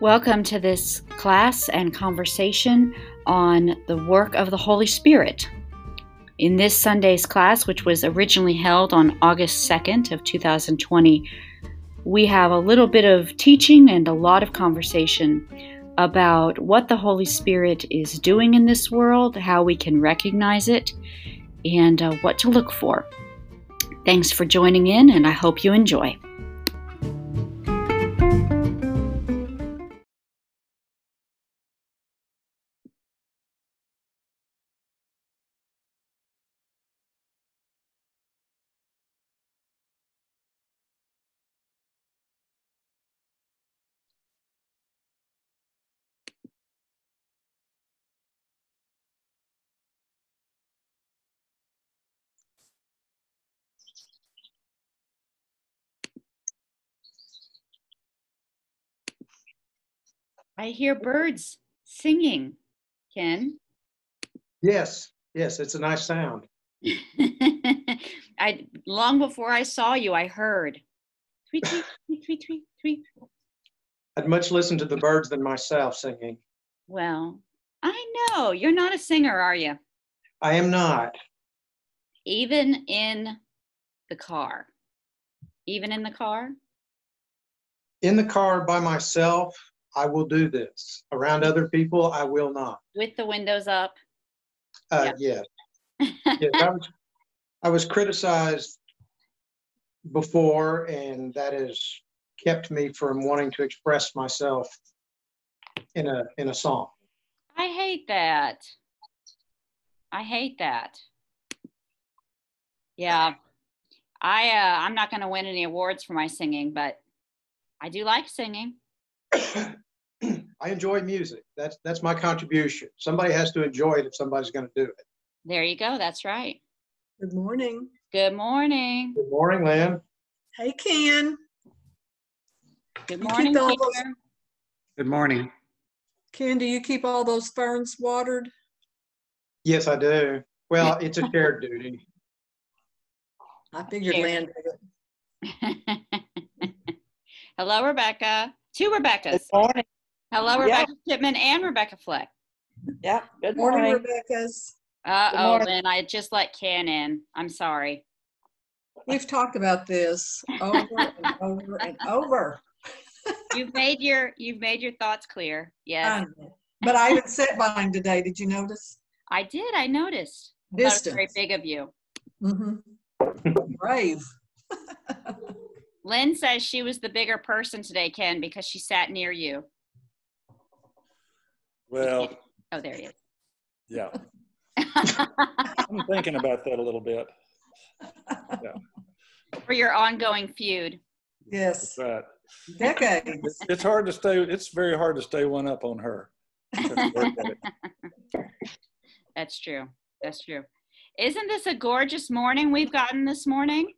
Welcome to this class and conversation on the work of the Holy Spirit. In this Sunday's class, which was originally held on August 2nd of 2020, we have a little bit of teaching and a lot of conversation about what the Holy Spirit is doing in this world, how we can recognize it, and uh, what to look for. Thanks for joining in, and I hope you enjoy. I hear birds singing, Ken. Yes, yes, it's a nice sound. I long before I saw you, I heard tweet tweet tweet tweet tweet tweet. I'd much listen to the birds than myself singing. Well, I know you're not a singer, are you? I am not. Even in the car. Even in the car? In the car by myself, I will do this. Around other people, I will not. With the windows up. Uh, yes. yes I, was, I was criticized before, and that has kept me from wanting to express myself in a in a song. I hate that. I hate that. Yeah. I uh, I'm not going to win any awards for my singing, but I do like singing. I enjoy music. That's that's my contribution. Somebody has to enjoy it if somebody's going to do it. There you go. That's right. Good morning. Good morning. Good morning, Lynn. Hey, Ken. Good morning. those- Good morning. Ken, do you keep all those ferns watered? Yes, I do. Well, it's a shared duty. I figured Sure. Land did. Hello, Rebecca. Two Rebeccas. Good morning. Hello, Yeah. Rebecca Shipman and Rebecca Fleck. Yeah, good Morning, morning. Rebecca's. Uh oh, morning. Lynn, I just let Ken in. I'm sorry. We've talked about this over and over and over. You've made your you've made your thoughts clear. Yes, Um, But I even sat by him today. Did you notice? I did. I noticed. That was very big of you. Mm-hmm. Brave. Lynn says she was the bigger person today, Ken, because she sat near you. Well, Oh, there he is. yeah, I'm thinking about that a little bit. Yeah. For your ongoing feud. Yes. That's right. Decades. It's, it's hard to stay. It's very hard to stay one up on her. Have to work at it. That's true. That's true. Isn't this a gorgeous morning we've gotten this morning?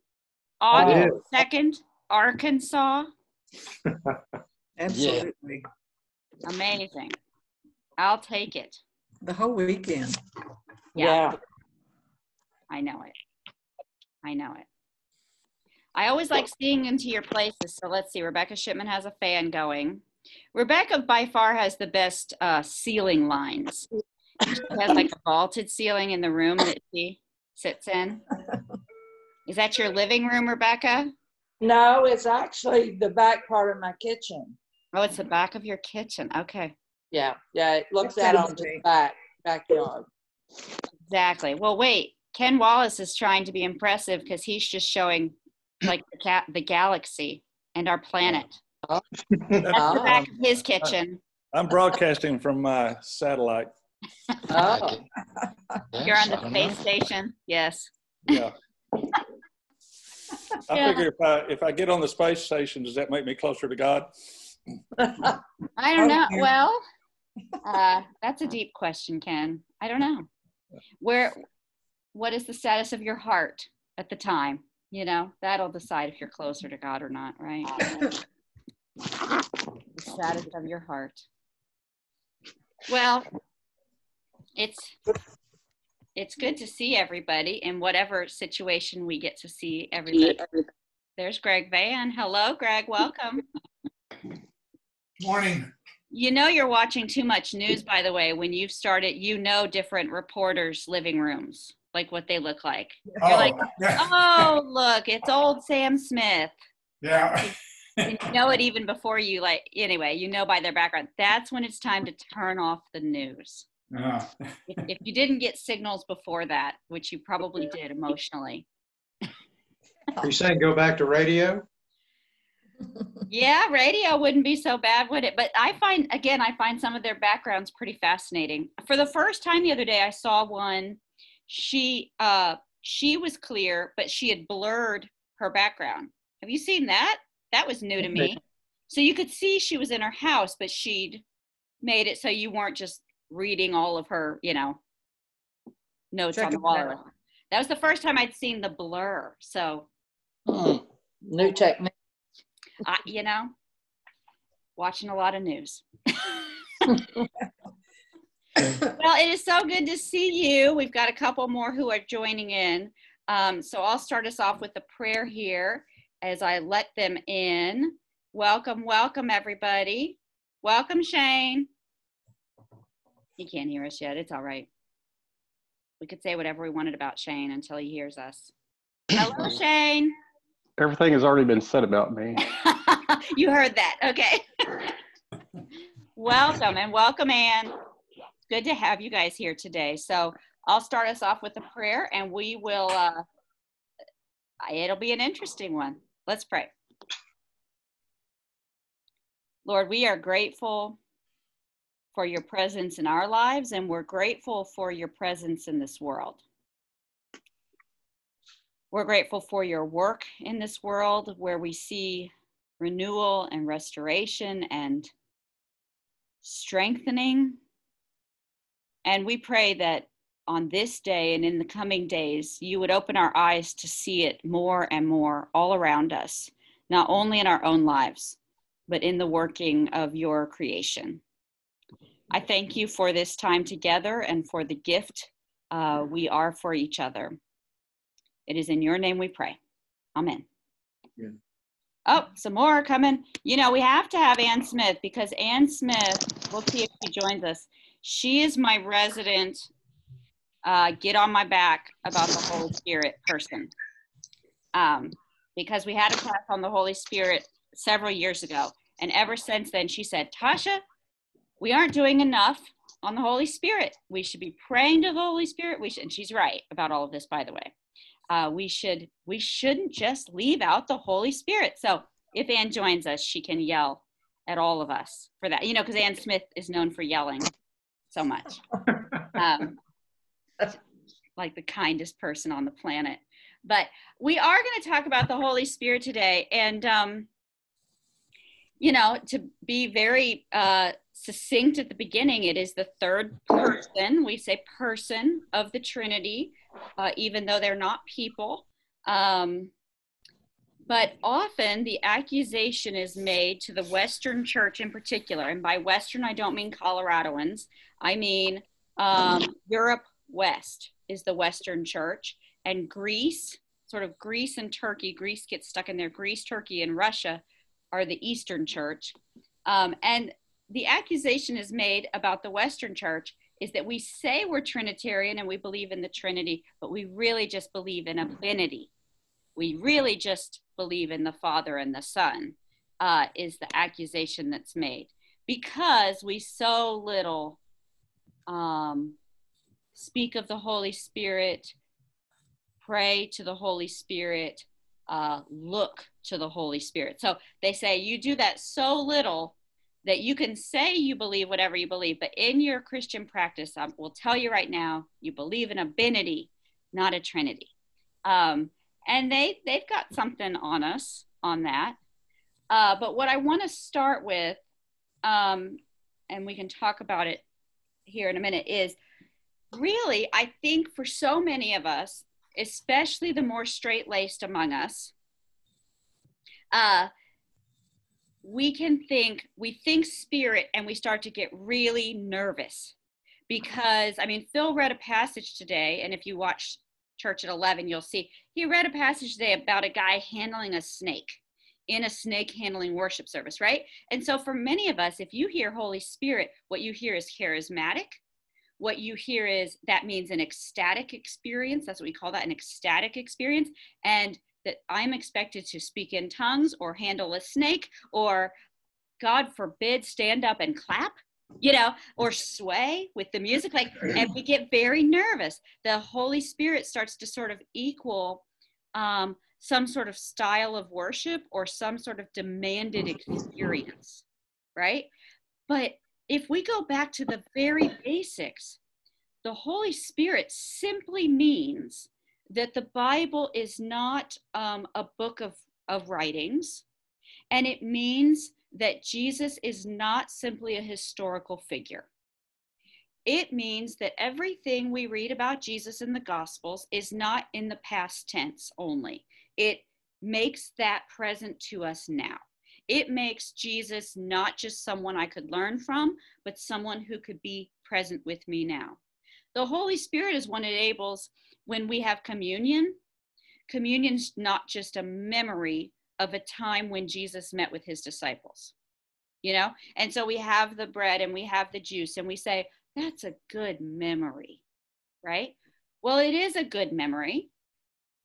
August 2nd, Arkansas. Absolutely. Amazing. I'll take it. The whole weekend. Yeah. Yeah. I know it. I know it. I always like seeing into your places. So let's see. Rebecca Shipman has a fan going. Rebecca by far has the best uh, ceiling lines. She has like a vaulted ceiling in the room that she sits in. Is that your living room, Rebecca? No, it's actually the back part of my kitchen. Oh, it's the back of your kitchen. Okay. Yeah, yeah, it looks That out sounds on the great. back backyard. Exactly. Well, wait. Ken Wallace is trying to be impressive because he's just showing like the cat, the galaxy and our planet. Oh. That's the Oh. back of his kitchen. I'm broadcasting from my satellite. Oh, You're on the space station. Yes. Yeah. I Yeah. figure if I if I get on the space station, does that make me closer to God? I don't oh, know. Well, uh, that's a deep question, Ken. I don't know. Where, what is the status of your heart at the time? You know, that'll decide if you're closer to God or not, right? the status of your heart. Well, it's it's good to see everybody in whatever situation we get to see everybody. There's Greg Van. Hello, Greg. Welcome. Morning. You know you're watching too much news, by the way, when you've started, you know different reporters' living rooms, like what they look like. You're oh. like, oh, look, it's old Sam Smith. yeah. You know it even before you like anyway, you know by their background. That's when it's time to turn off the news. Yeah. If, if you didn't get signals before that, which you probably did emotionally. Are you saying go back to radio? Yeah, radio wouldn't be so bad, would it? But I find again, I find some of their backgrounds pretty fascinating. For the first time the other day, I saw one. She uh, she was clear, but she had blurred her background. Have you seen that? That was new to me. So you could see she was in her house, but she'd made it so you weren't just reading all of her, you know, notes on the wall. That was the first time I'd seen the blur. So Hmm. New technique. I, you know, watching a lot of news. well, it is so good to see you. We've got a couple more who are joining in. Um, so I'll start us off with a prayer here as I let them in. Welcome, welcome, everybody. Welcome, Shane. He can't hear us yet. It's all right. We could say whatever we wanted about Shane until he hears us. Hello, Shane. Everything has already been said about me. you heard that. Okay. welcome and welcome, Ann. Good to have you guys here today. So I'll start us off with a prayer and we will, uh, it'll be an interesting one. Let's pray. Lord, we are grateful for your presence in our lives and we're grateful for your presence in this world. We're grateful for your work in this world where we see renewal and restoration and strengthening. And we pray that on this day and in the coming days, you would open our eyes to see it more and more all around us, not only in our own lives, but in the working of your creation. I thank you for this time together and for the gift uh, we are for each other. It is in your name we pray. Amen. Amen. Oh, some more coming. You know, we have to have Ann Smith because Ann Smith, we'll see if she joins us. She is my resident uh, get on my back about the Holy Spirit person. Um, because we had a class on the Holy Spirit several years ago. And ever since then, she said, Tasha, we aren't doing enough on the Holy Spirit. We should be praying to the Holy Spirit. We should, and she's right about all of this, by the way. Uh, we should we shouldn't just leave out the Holy Spirit. So if Anne joins us, she can yell at all of us for that. You know, because Anne Smith is known for yelling so much. Um, like the kindest person on the planet. But we are going to talk about the Holy Spirit today, and um, you know, to be very uh, succinct at the beginning, it is the third person. We say person of the Trinity, uh, even though they're not people. Um, but often the accusation is made to the Western church in particular. And by Western, I don't mean Coloradoans, I mean um, Europe West is the Western church. And Greece, sort of Greece and Turkey, Greece gets stuck in there, Greece, Turkey, and Russia are the Eastern church. Um, and the accusation is made about the Western church is that we say we're Trinitarian and we believe in the Trinity, but we really just believe in a binity. We really just believe in the Father and the Son, uh, is the accusation that's made because we so little um, speak of the Holy Spirit, pray to the Holy Spirit, uh, look to the Holy Spirit. So they say you do that so little that you can say you believe whatever you believe, but in your Christian practice, I will tell you right now, you believe in a binity, not a trinity. Um, and they they've got something on us on that. Uh, but what I want to start with, um, and we can talk about it here in a minute, is really I think for so many of us, especially the more straight laced among us, uh, we can think, we think spirit and we start to get really nervous because, I mean, Phil read a passage today, and if you watch Church at 11, you'll see he read a passage today about a guy handling a snake. in a snake handling worship service, right? And so for many of us, if you hear Holy Spirit, what you hear is charismatic. What you hear is that means an ecstatic experience. That's what we call that an ecstatic experience. And that I'm expected to speak in tongues or handle a snake or, God forbid, stand up and clap you know, or sway with the music. Like, and we get very nervous. The Holy Spirit starts to sort of equal um, some sort of style of worship or some sort of demanded experience, right? But if we go back to the very basics, the Holy Spirit simply means that the Bible is not um, a book of, of writings, and it means that Jesus is not simply a historical figure. It means that everything we read about Jesus in the Gospels is not in the past tense only. It makes that present to us now. It makes Jesus not just someone I could learn from, but someone who could be present with me now. The Holy Spirit is what enables when we have communion. Communion's not just a memory of a time when Jesus met with his disciples, you know? And so we have the bread and we have the juice and we say, that's a good memory, right? Well, it is a good memory,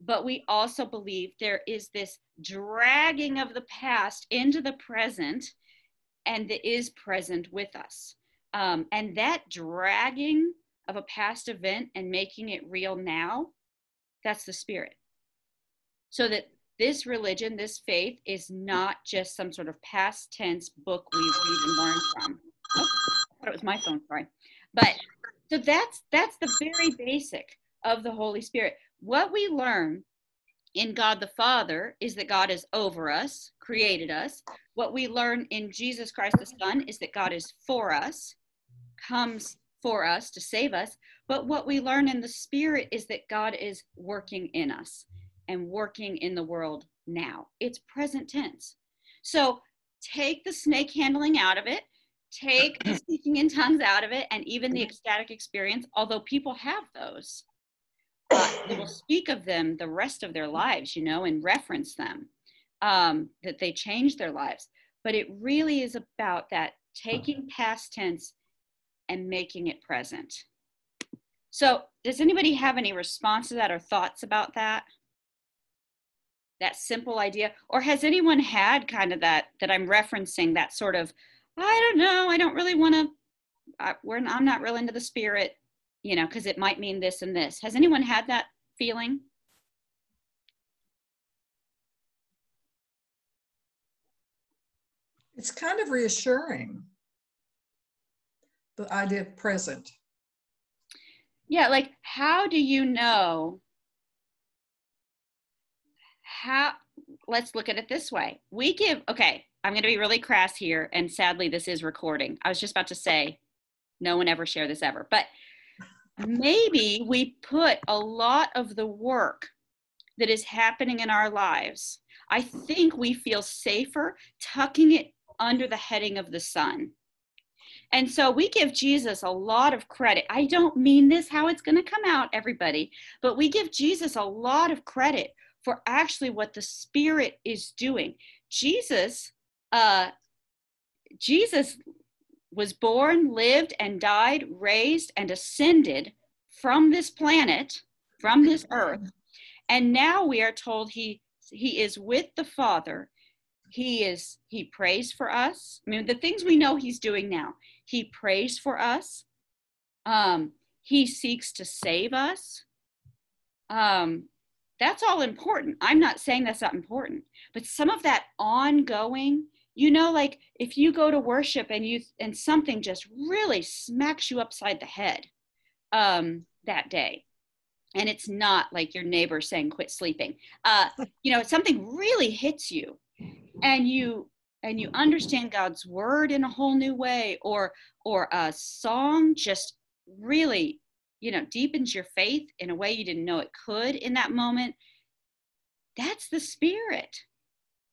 but we also believe there is this dragging of the past into the present and that is present with us. Um, and that dragging of a past event and making it real now, that's the spirit. So that this religion, this faith, is not just some sort of past tense book we read and learn from. Oh, I thought it was my phone, sorry. But so that's that's the very basic of the Holy Spirit. What we learn in God the Father is that God is over us, created us. What we learn in Jesus Christ the Son is that God is for us, comes for us to save us. But what we learn in the Spirit is that God is working in us and working in the world now. It's present tense. So take the snake handling out of it, take the speaking in tongues out of it, and even the ecstatic experience, although people have those. Uh, they will speak of them the rest of their lives, you know, and reference them, um, that they change their lives. But it really is about that taking past tense and making it present. So, does anybody have any response to that or thoughts about that? That simple idea? Or has anyone had kind of that, that I'm referencing, that sort of, I don't know, I don't really want to, I'm not real into the spirit, you know, because it might mean this and this. Has anyone had that feeling? It's kind of reassuring the idea of present. Yeah, like how do you know how let's look at it this way. We give okay, I'm going to be really crass here and sadly this is recording. I was just about to say no one ever share this ever. But maybe we put a lot of the work that is happening in our lives. I think we feel safer tucking it under the heading of the Son and so we give Jesus a lot of credit. I don't mean this how it's going to come out, everybody, but we give Jesus a lot of credit for actually what the Spirit is doing. Jesus, uh, Jesus was born, lived, and died, raised, and ascended from this planet, from this earth. And now we are told he he is with the Father. He is he prays for us. I mean, the things we know he's doing now. He prays for us. Um, he seeks to save us. Um, that's all important. I'm not saying that's not important, but some of that ongoing, you know, like if you go to worship and you and something just really smacks you upside the head um, that day, and it's not like your neighbor saying quit sleeping. Uh, you know, something really hits you, and you and you understand God's word in a whole new way or or a song just really you know deepens your faith in a way you didn't know it could in that moment that's the spirit.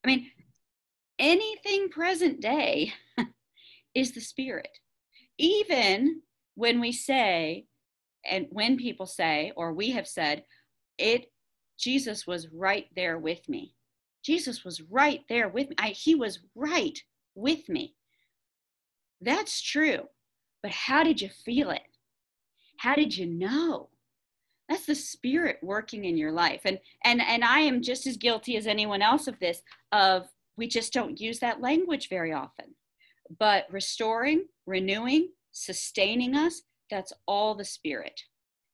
I mean anything present day is the spirit. Even when we say and when people say or we have said it jesus was right there with me Jesus was right there with me. I, he was right with me. That's true. But how did you feel it? How did you know? That's the spirit working in your life. And and and I am just as guilty as anyone else of this of we just don't use that language very often. But restoring, renewing, sustaining us, that's all the spirit.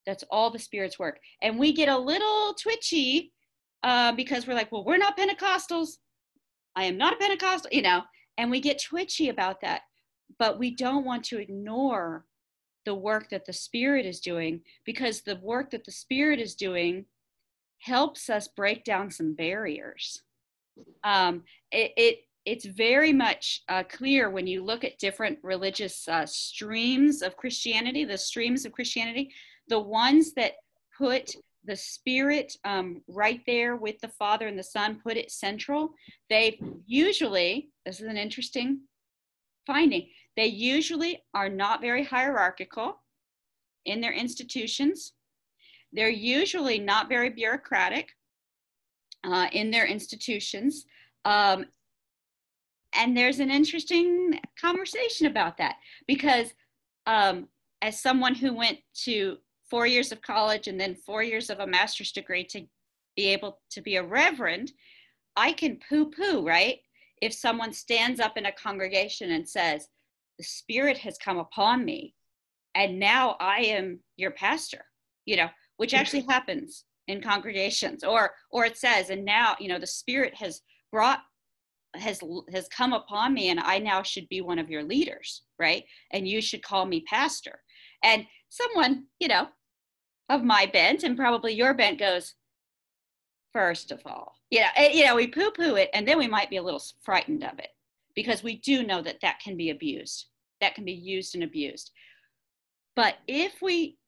That's all the spirit's work. And we get a little twitchy uh, because we're like, well, we're not Pentecostals. I am not a Pentecostal, you know, and we get twitchy about that. But we don't want to ignore the work that the Spirit is doing because the work that the Spirit is doing helps us break down some barriers. Um, it, it it's very much uh, clear when you look at different religious uh, streams of Christianity, the streams of Christianity, the ones that put the spirit um, right there with the father and the son put it central. They usually this is an interesting finding they usually are not very hierarchical in their institutions. They're usually not very bureaucratic uh, in their institutions. Um, and there's an interesting conversation about that because um, as someone who went to four years of college and then four years of a master's degree to be able to be a reverend, I can poo poo, right? If someone stands up in a congregation and says, The Spirit has come upon me, and now I am your pastor, you know, which actually happens in congregations, or or it says, and now, you know, the Spirit has brought has has come upon me and i now should be one of your leaders right? And you should call me pastor. And someone you know of my bent and probably your bent goes first of all. You know eh, you know we poo poo it and then we might be a little frightened of it because we do know that that can be abused. That can be used and abused. But if we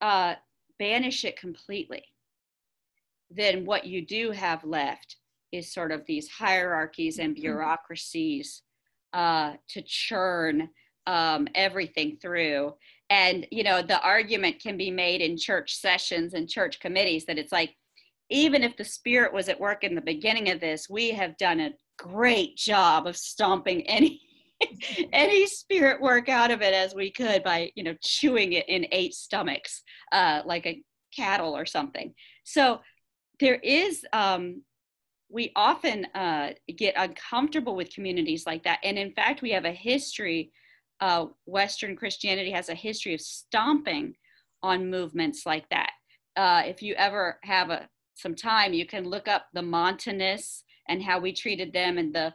uh, banish it completely then what you do have left is sort of these hierarchies and mm-hmm. bureaucracies uh, to churn um, everything through and you know the argument can be made in church sessions and church committees that it's like even if the spirit was at work in the beginning of this we have done a great job of stomping any any spirit work out of it as we could by you know chewing it in eight stomachs uh, like a cattle or something. So there is um, we often uh, get uncomfortable with communities like that. And in fact we have a history uh, Western Christianity has a history of stomping on movements like that. Uh, if you ever have a, some time, you can look up the Montanists and how we treated them, and the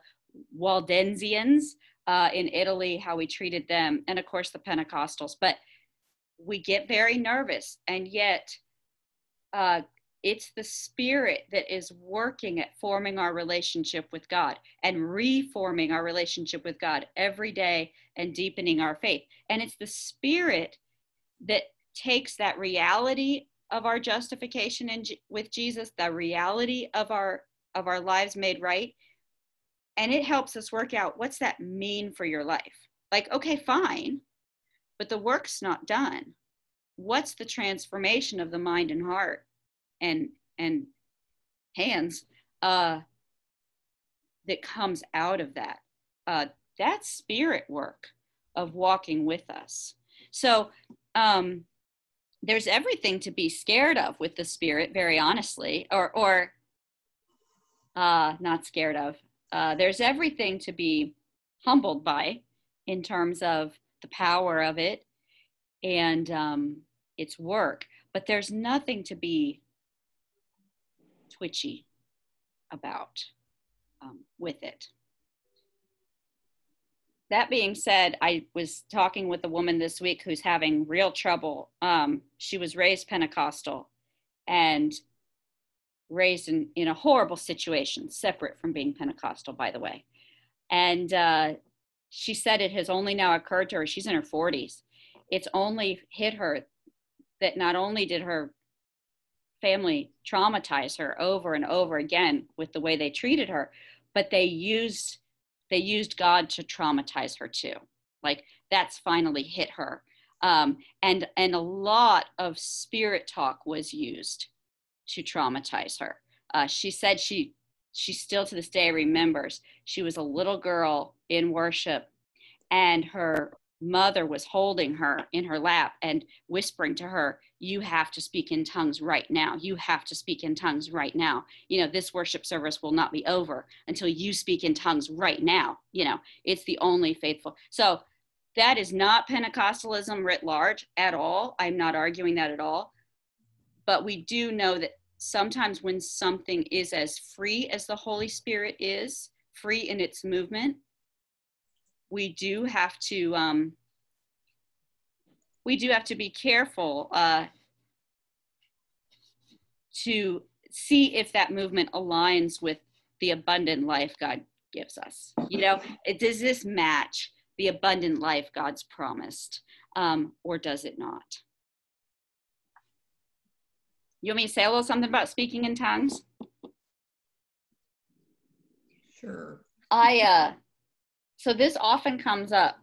Waldensians uh, in Italy, how we treated them, and of course the Pentecostals. But we get very nervous, and yet uh, it's the spirit that is working at forming our relationship with God and reforming our relationship with God every day and deepening our faith. And it's the spirit that takes that reality of our justification in, with Jesus, the reality of our of our lives made right, and it helps us work out what's that mean for your life. Like, okay, fine, but the work's not done. What's the transformation of the mind and heart? and and hands uh, that comes out of that. Uh, that's spirit work of walking with us. So um, there's everything to be scared of with the spirit, very honestly, or or uh, not scared of. Uh, there's everything to be humbled by in terms of the power of it and um, its work, but there's nothing to be twitchy about um, with it. That being said, I was talking with a woman this week who's having real trouble. Um, she was raised Pentecostal and raised in, in a horrible situation, separate from being Pentecostal, by the way. And uh, she said it has only now occurred to her, she's in her 40s. It's only hit her that not only did her family traumatize her over and over again with the way they treated her but they used they used god to traumatize her too. Like that's finally hit her. Um, and and a lot of spirit talk was used to traumatize her. Uh, she said she she still to this day remembers she was a little girl in worship and her mother was holding her in her lap and whispering to her you have to speak in tongues right now. You have to speak in tongues right now. You know this worship service will not be over until you speak in tongues right now you know. It's the only faithful. So that is not pentecostalism writ large at all. I'm not arguing that at all. But we do know that sometimes when something is as free as the holy spirit is free in its movement we do have to um, we do have to be careful uh, to see if that movement aligns with the abundant life God gives us. You know, it, does this match the abundant life God's promised, um, or does it not? You want me to say a little something about speaking in tongues? Sure. I uh, so this often comes up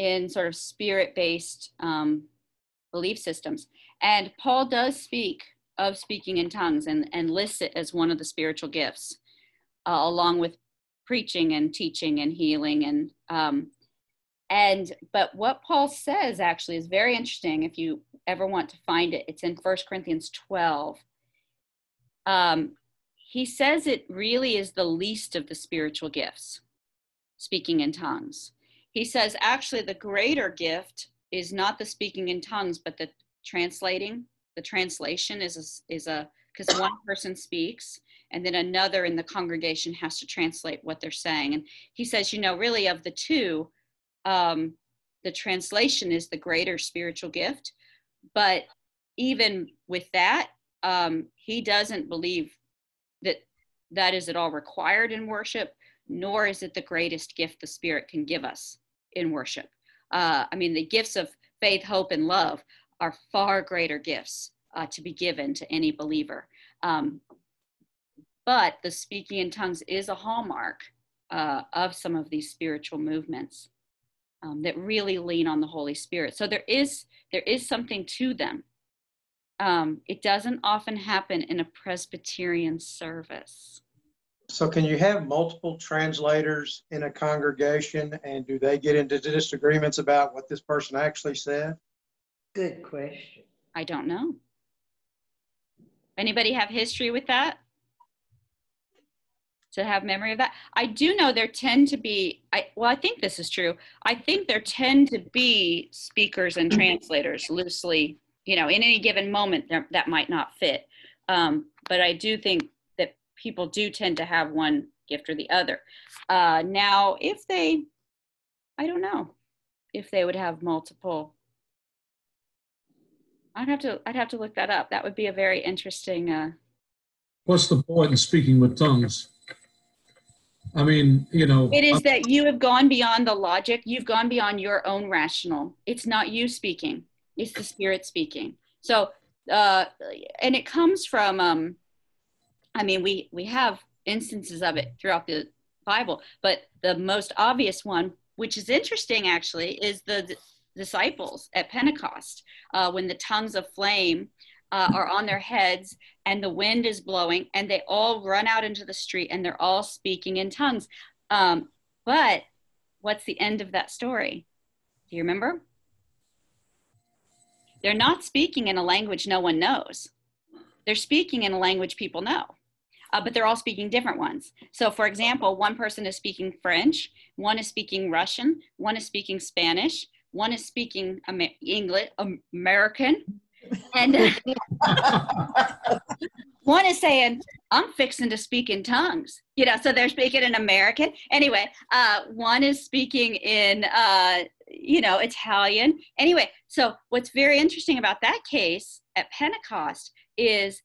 in sort of spirit based um, belief systems. And Paul does speak of speaking in tongues and, and lists it as one of the spiritual gifts, uh, along with preaching and teaching and healing and um, and but what paul says actually is very interesting if you ever want to find it it's in First corinthians 12 um, he says it really is the least of the spiritual gifts speaking in tongues. He says, actually, the greater gift is not the speaking in tongues, but the translating. The translation is a, is a because one person speaks and then another in the congregation has to translate what they're saying. And he says, you know, really of the two, um, the translation is the greater spiritual gift. But even with that, um, he doesn't believe that that is at all required in worship nor is it the greatest gift the Spirit can give us in worship. Uh, I mean, the gifts of faith, hope, and love are far greater gifts uh, to be given to any believer. Um, but the speaking in tongues is a hallmark uh, of some of these spiritual movements um, that really lean on the Holy Spirit. So there is there is something to them. Um, it doesn't often happen in a Presbyterian service. So can you have multiple translators in a congregation and do they get into disagreements about what this person actually said? Good question. I don't know. Anybody have history with that? To have memory of that? I do know there tend to be, I, well, I think this is true. I think there tend to be speakers and translators loosely, you know, in any given moment that might not fit. Um, but I do think people do tend to have one gift or the other. Uh, now, if they, I don't know, if they would have multiple. I'd have to I'd have to look that up. That would be a very interesting. Uh, What's the point in speaking with tongues? I mean, you know. It is that you have gone beyond the logic. You've gone beyond your own rational. It's not you speaking. It's the spirit speaking. So, uh, and it comes from um, I mean, we, we have instances of it throughout the Bible, but the most obvious one, which is interesting actually, is the d- disciples at Pentecost uh, when the tongues of flame uh, are on their heads and the wind is blowing and they all run out into the street and they're all speaking in tongues. Um, but what's the end of that story? Do you remember? They're not speaking in a language no one knows. They're speaking in a language people know uh, but they're all speaking different ones. So, for example, one person is speaking French, one is speaking Russian, one is speaking Spanish, one is speaking Amer- English, American, and one is saying, I'm fixing to speak in tongues. You know, so they're speaking in American. Anyway, uh, one is speaking in, uh, you know, Italian. Anyway, so what's very interesting about that case at Pentecost is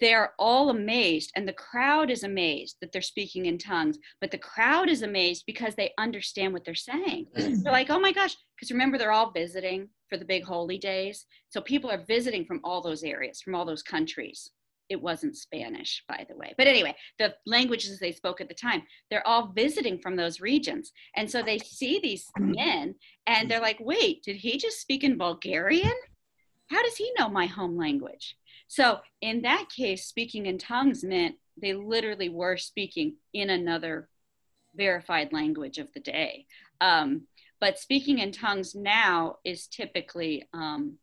they're all amazed and the crowd is amazed that they're speaking in tongues but the crowd is amazed because they understand what they're saying. They're like oh my gosh because remember they're all visiting for the big holy days. So people are visiting from all those areas from all those countries. It wasn't spanish by the way. But anyway the languages they spoke at the time they're all visiting from those regions. And so they see these men and they're like wait did he just speak in bulgarian? How does he know my home language So in that case, speaking in tongues meant they literally were speaking in another verified language of the day. Um, but speaking in tongues now is typically um,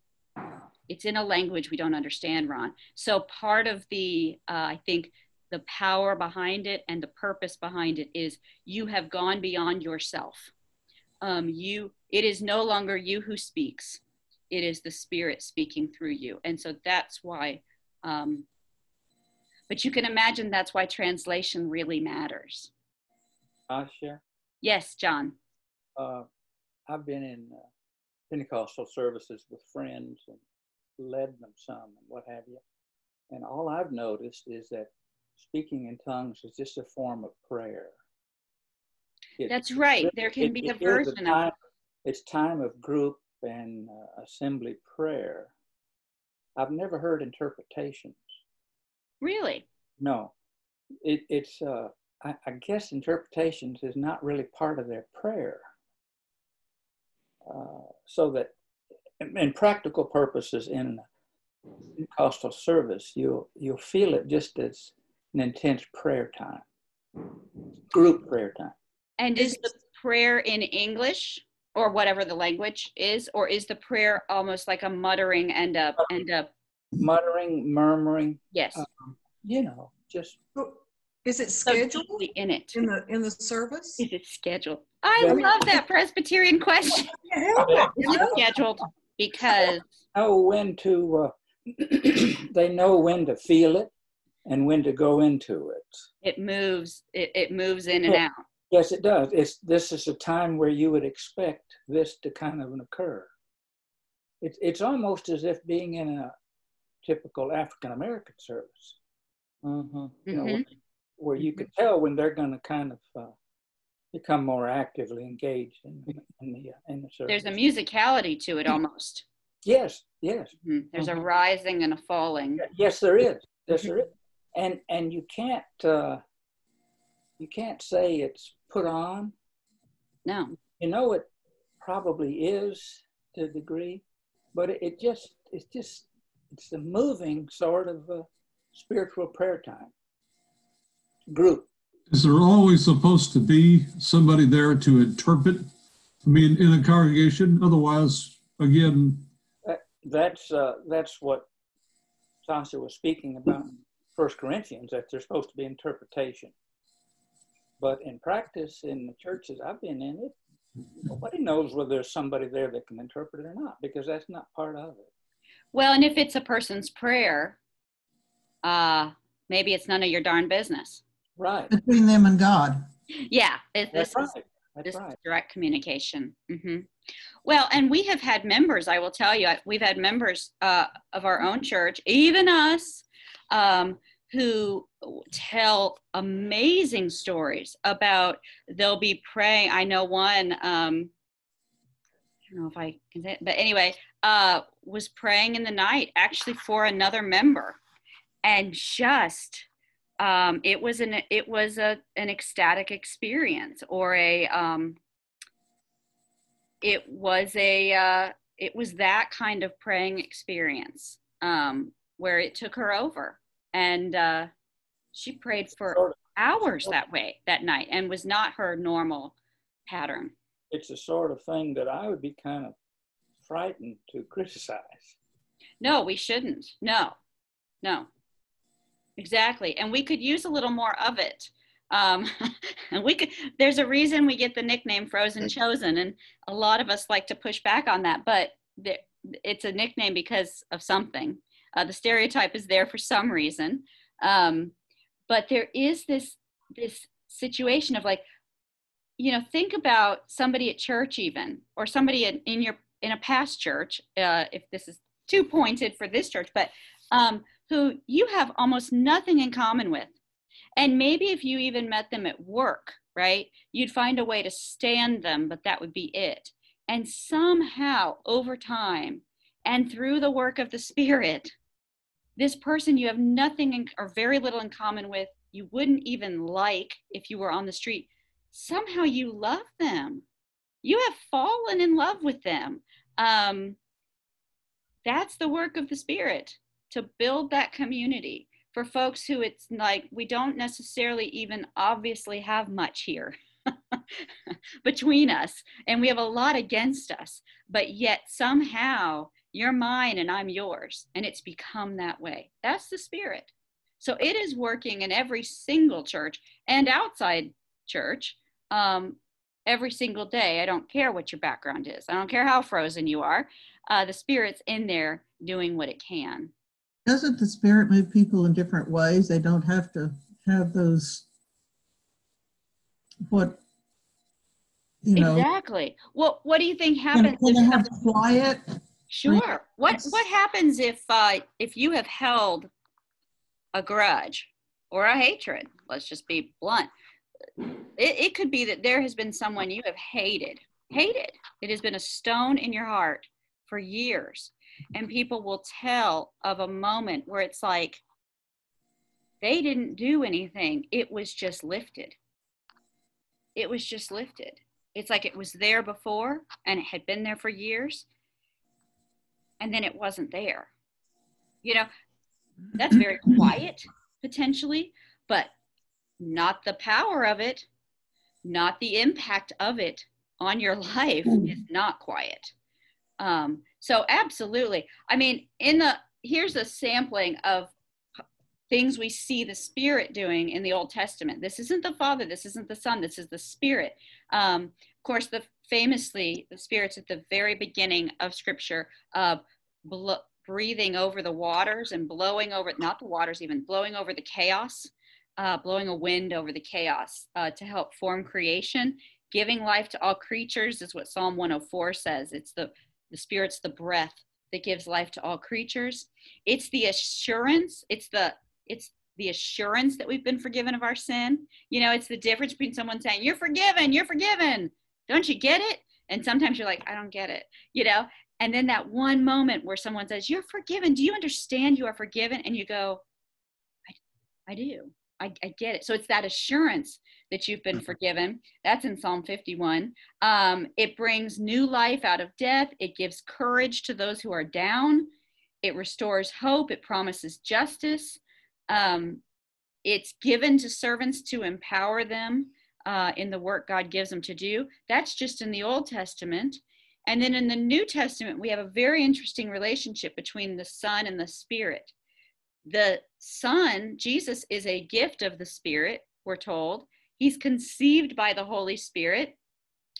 it's in a language we don't understand, Ron. So part of the uh, I think the power behind it and the purpose behind it is you have gone beyond yourself. Um, you it is no longer you who speaks it is the spirit speaking through you and so that's why um, but you can imagine that's why translation really matters I share. yes john Uh, I've been in uh, Pentecostal services with friends and led them some and what have you. And all I've noticed is that speaking in tongues is just a form of prayer. It- that's right there can it- be a version of time, It's time of group and uh, assembly prayer. I've never heard interpretations. really No, it, it's, uh, I, I guess interpretations is not really part of their prayer. Uh, so that, in, in practical purposes, in Pentecostal service, you'll, you'll feel it just as an intense prayer time, group prayer time. and is the prayer in english or whatever the language is or is the prayer almost like a muttering and a and a Muttering, murmuring, yes Uh, you know, just Is it scheduled deeply in it in the, in the service? is it scheduled i Yeah. love that presbyterian question Yeah. Is it scheduled because oh when to, uh, they know when to feel it and when to go into it. it moves it, it moves in and out Yes, it does. It's this is a time where you would expect this to kind of occur. It's it's almost as if being in a typical African American service. Mm-hmm. You know, Mhm. where you could tell when they're going to kind of uh, become more actively engaged in, in the uh, in the service. there's a musicality to it almost Yes, yes, Mhm. there's a rising and a falling yes. There is. Yes, Mm-hmm. there is. And and you can't uh, you can't say it's put on. no you know it probably is to a degree but it, it just it's just it's a moving sort of uh spiritual prayer time group Is there always supposed to be somebody there to interpret? I mean, in a congregation, otherwise, again, that's uh that's what Sasha was speaking about in first corinthians that there's supposed to be interpretation but in practice in the churches i've been in it nobody knows whether there's somebody there that can interpret it or not because that's not part of it well and if it's a person's prayer uh maybe it's none of your darn business right between them and God. yeah it, this that's is right that's this right direct communication. hmm Well, and we have had members. I will tell you, we've had members uh, of our own church, even us, um, who tell amazing stories about they'll be praying. I know one. Um, I don't know if I can say, it, but anyway, uh, was praying in the night actually for another member, and just um, it was an it was a an ecstatic experience or a um, it was a uh, it was that kind of praying experience um, where it took her over and uh, she prayed for Sort of. hours that way that night and was not her normal pattern. It's the sort of thing that I would be kind of frightened to criticize. no we shouldn't. No. No. Exactly. And we could use a little more of it. Um, and we could there's a reason we get the nickname frozen chosen and a lot of us like to push back on that but the, it's a nickname because of something uh, the stereotype is there for some reason. Um, but there is this this situation of like you know think about somebody at church even or somebody in, in your in a past church uh, if this is too pointed for this church but um, who you have almost nothing in common with. And maybe if you even met them at work right you'd find a way to stand them but that would be it. And somehow over time and through the work of the spirit this person you have nothing in, or very little in common with you wouldn't even like if you were on the street. Somehow you love them. You have fallen in love with them. Um, that's the work of the spirit to build that community. For folks who it's like we don't necessarily even obviously have much here between us and we have a lot against us but yet somehow you're mine and i'm yours. And it's become that way. That's the spirit. So it is working in every single church and outside church um, every single day. I don't care what your background is. I don't care how frozen you are. Uh, the spirit's in there doing what it can. Doesn't the spirit move people in different ways? They don't have to have those, what, you know. exactly. Well what do you think happens can they have quiet? Sure. What what happens if uh, if you have held a grudge or a hatred? Let's just be blunt. It, it could be that there has been someone you have hated, hated. It has been a stone in your heart for years, and people will tell of a moment where it's like they didn't do anything. It was just lifted. It was just lifted. It's like it was there before and it had been there for years and then it wasn't there. You know, that's very quiet potentially, but not the power of it, not the impact of it on your life is not quiet. Um, so absolutely. I mean, in the here's a sampling of things we see the Spirit doing in the Old Testament. This isn't the Father, this isn't the Son, this is the Spirit. Um, of course, the famously the Spirit's at the very beginning of Scripture, blo- breathing over the waters and blowing over not the waters even blowing over the chaos, uh, blowing a wind over the chaos uh, to help form creation. Giving life to all creatures is what Psalm 104 says. It's the the Spirit's the breath that gives life to all creatures. It's the assurance. It's the it's the assurance that we've been forgiven of our sin. You know, it's the difference between someone saying, You're forgiven, you're forgiven. Don't you get it? And sometimes you're like, I don't get it, you know? And then that one moment where someone says, You're forgiven. Do you understand you are forgiven? And you go, I, I do. I, I get it. So it's that assurance that you've been forgiven. That's in Psalm 51. Um, it brings new life out of death. It gives courage to those who are down. It restores hope. It promises justice. Um, it's given to servants to empower them uh, in the work God gives them to do. That's just in the Old Testament. And then in the New Testament, we have a very interesting relationship between the Son and the Spirit. The Son, Jesus, is a gift of the Spirit, we're told. He's conceived by the Holy Spirit.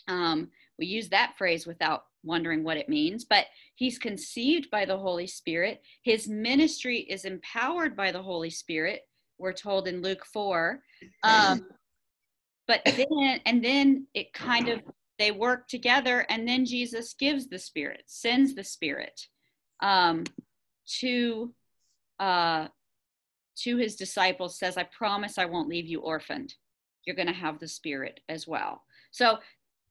Um, we use that phrase without wondering what it means, but he's conceived by the Holy Spirit. His ministry is empowered by the Holy Spirit, we're told in Luke 4. Um, but then, and then it kind of, they work together, and then Jesus gives the Spirit, sends the Spirit um, to. Uh, to his disciples says i promise i won't leave you orphaned you're going to have the spirit as well so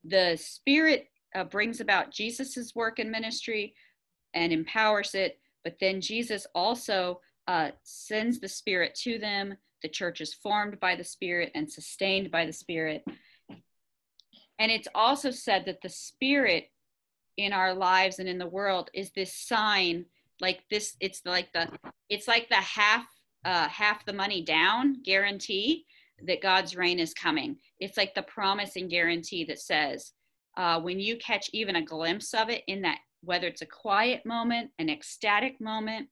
the spirit uh, brings about jesus's work and ministry and empowers it but then jesus also uh, sends the spirit to them. The church is formed by the spirit and sustained by the spirit. And it's also said that the spirit in our lives and in the world is this sign like this it's like the it's like the half uh, half the money down guarantee that god's reign is coming. It's like the promise and guarantee that says uh, when you catch even a glimpse of it in that whether it's a quiet moment an ecstatic moment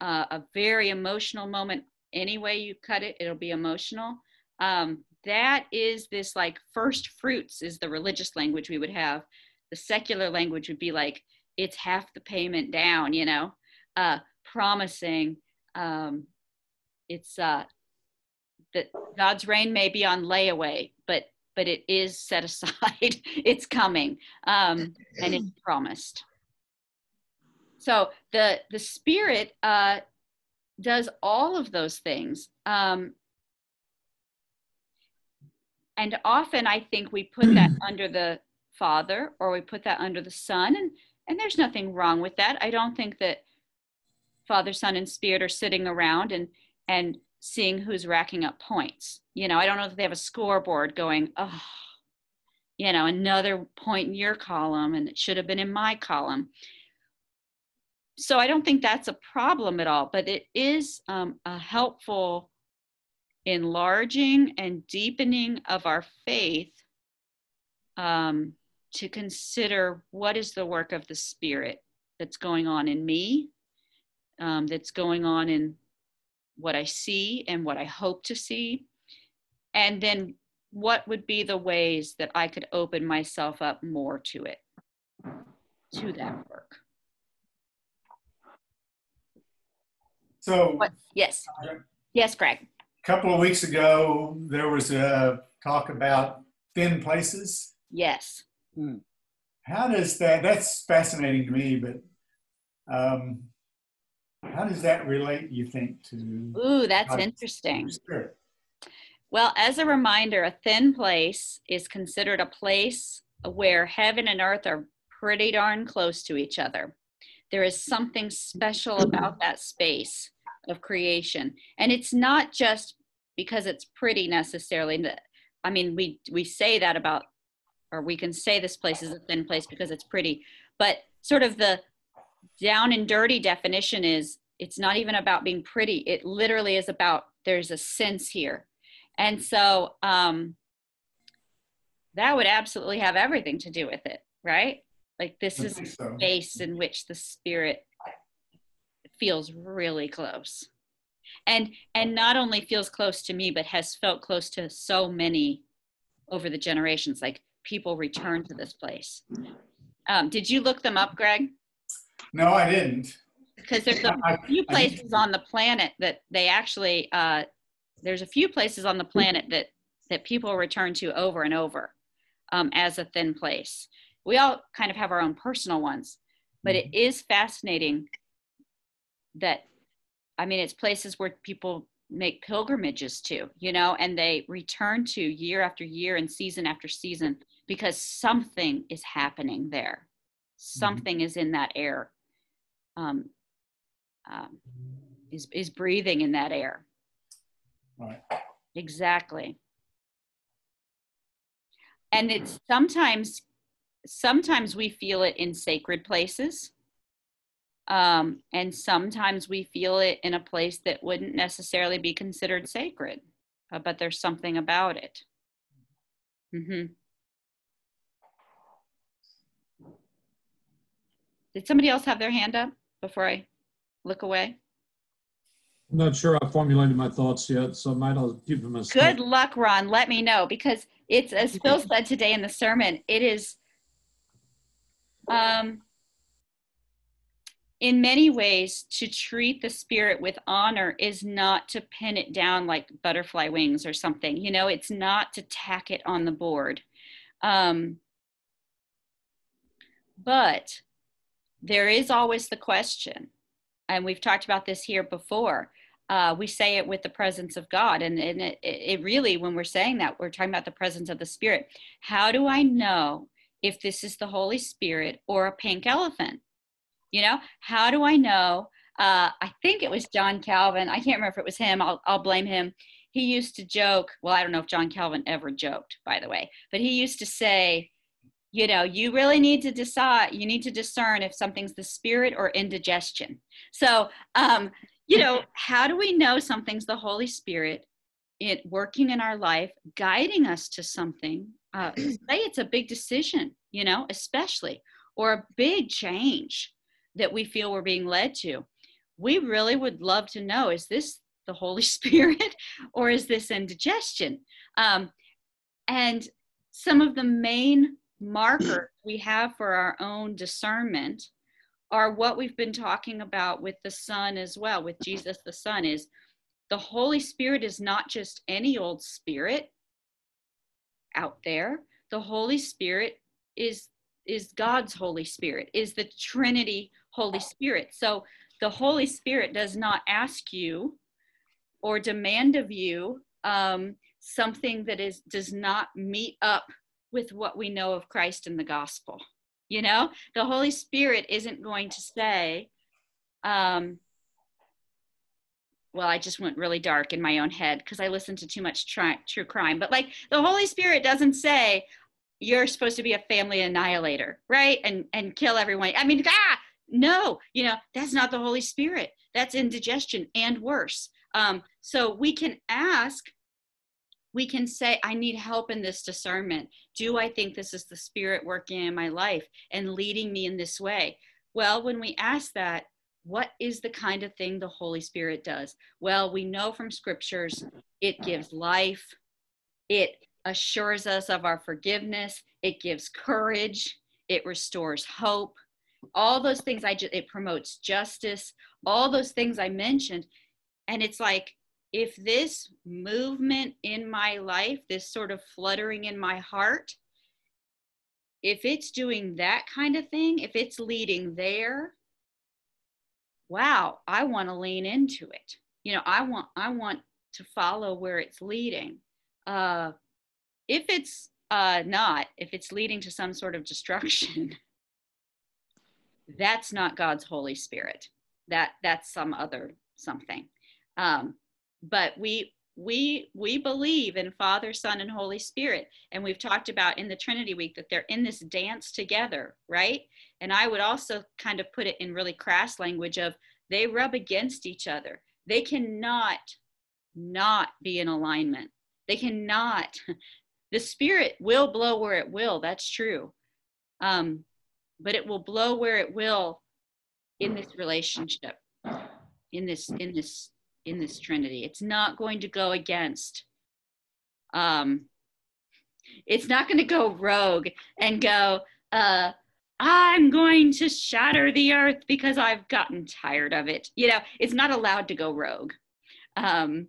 uh, a very emotional moment any way you cut it it'll be emotional. Um, that is this like first fruits is the religious language we would have. The secular language would be like it's half the payment down you know? Uh, promising um, it's uh, that god's reign may be on layaway but but it is set aside. It's coming um, and it's promised. So the the spirit uh, does all of those things um, and often i think we put that under the father or we put that under the son and and there's nothing wrong with that. I don't think that father son and spirit are sitting around and and seeing who's racking up points. You know i don't know if they have a scoreboard going oh you know another point in your column and it should have been in my column. So I don't think that's a problem at all, but it is um, a helpful enlarging and deepening of our faith um, to consider what is the work of the Spirit that's going on in me, um, that's going on in what I see and what I hope to see, and then what would be the ways that I could open myself up more to it, to that work. So, What? Yes. Yes, Greg. a couple of weeks ago, there was a talk about thin places. Yes. How does that, that's fascinating to me, but um, how does that relate, you think, to Ooh, that's interesting. spirit? Well, as a reminder, a thin place is considered a place where heaven and earth are pretty darn close to each other. There is something special about that space of creation. And it's not just because it's pretty necessarily. I mean, we we say that about or we can say this place is a thin place because it's pretty, but sort of the down and dirty definition is it's not even about being pretty. It literally is about there's a sense here. And so um, that would absolutely have everything to do with it, right? Like this is a space in which the spirit feels really close. And and not only feels close to me, but has felt close to so many over the generations. Like people return to this place. Um, did you look them up, Greg? No, I didn't. because there's a I- few places on the planet that they actually uh, there's a few places on the planet that that people return to over and over um, as a thin place. We all kind of have our own personal ones but it is fascinating that i mean it's places where people make pilgrimages to you know and they return to year after year and season after season because something is happening there. Something is in that air um, um, is is breathing in that air. Right. Exactly. And it's sometimes sometimes we feel it in sacred places. Um, and sometimes we feel it in a place that wouldn't necessarily be considered sacred, uh, but there's something about it. Mm-hmm. Did somebody else have their hand up before I look away? I'm not sure I formulated my thoughts yet, so I might as keep them as. Good luck, Ron. Let me know because it's as Phil said today in the sermon. It is, um, in many ways, to treat the spirit with honor is not to pin it down like butterfly wings or something. You know, it's not to tack it on the board. Um, but there is always the question, and we've talked about this here before. Uh, we say it with the presence of God, and, and it, it really, when we're saying that, we're talking about the presence of the Spirit. How do I know if this is the Holy Spirit or a pink elephant? You know, how do I know? Uh, I think it was John Calvin. I can't remember if it was him. I'll, I'll blame him. He used to joke. Well, I don't know if John Calvin ever joked, by the way, but he used to say, you know you really need to decide you need to discern if something's the spirit or indigestion. So um you know how do we know something's the holy spirit it working in our life guiding us to something uh, say it's a big decision you know especially or a big change that we feel we're being led to? We really would love to know is this the holy spirit or is this indigestion? Um, and some of the main markers we have for our own discernment are what we've been talking about with the son as well with jesus the son is the holy spirit is not just any old spirit out there. The holy spirit is is god's holy spirit is the trinity holy spirit. So the holy spirit does not ask you or demand of you um, something that is does not meet up with what we know of Christ and the gospel. You know, the Holy Spirit isn't going to say, um, well, I just went really dark in my own head because I listened to too much tri- true crime. But like the Holy Spirit doesn't say you're supposed to be a family annihilator, right? And and kill everyone. I mean, ah, no, you know, that's not the Holy Spirit. That's indigestion and worse. Um, so we can ask, we can say, I need help in this discernment. Do I think this is the Spirit working in my life and leading me in this way? Well, when we ask that, what is the kind of thing the Holy Spirit does? Well, we know from scriptures it gives life, it assures us of our forgiveness, it gives courage, it restores hope. All those things I just it promotes justice, all those things I mentioned. And it's like if this movement in my life, this sort of fluttering in my heart, if it's doing that kind of thing, if it's leading there, wow, I want to lean into it. You know, I want I want to follow where it's leading. Uh, if it's uh, not, if it's leading to some sort of destruction, that's not God's Holy Spirit. That that's some other something. Um, but we we we believe in father son and holy spirit. And we've talked about in the trinity week that they're in this dance together right? And i would also kind of put it in really crass language of they rub against each other. They cannot not be in alignment. They cannot the spirit will blow where it will that's true. Um, but it will blow where it will in this relationship in this in this in this Trinity. It's not going to go against. Um, it's not going to go rogue and go, uh, I'm going to shatter the earth because I've gotten tired of it. You know, it's not allowed to go rogue. Um,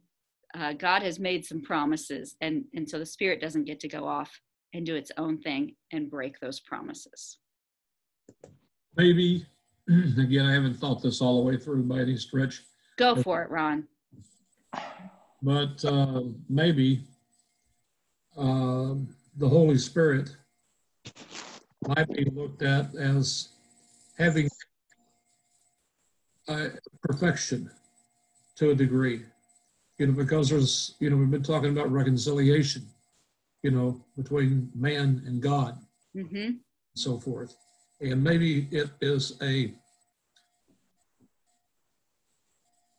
uh, God has made some promises, and, and so the Spirit doesn't get to go off and do its own thing and break those promises. Maybe, again, I haven't thought this all the way through by any stretch. Go for it, Ron. But uh, maybe uh, the Holy Spirit might be looked at as having perfection to a degree. You know, because there's, you know, we've been talking about reconciliation, you know, between man and God, mm-hmm. and so forth. And maybe it is a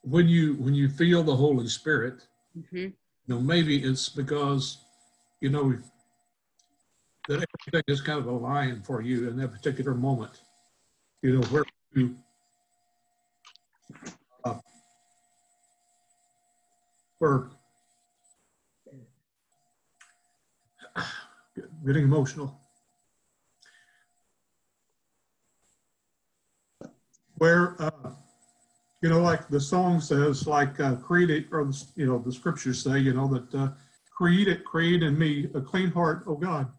when you when you feel the Holy Spirit, mm-hmm. you know, maybe it's because you know that everything is kind of aligned for you in that particular moment. You know where you uh, where getting emotional. Where uh, you know, like the song says, like uh, create it, or you know, the scriptures say, you know, that uh, create it, create in me a clean heart, oh God.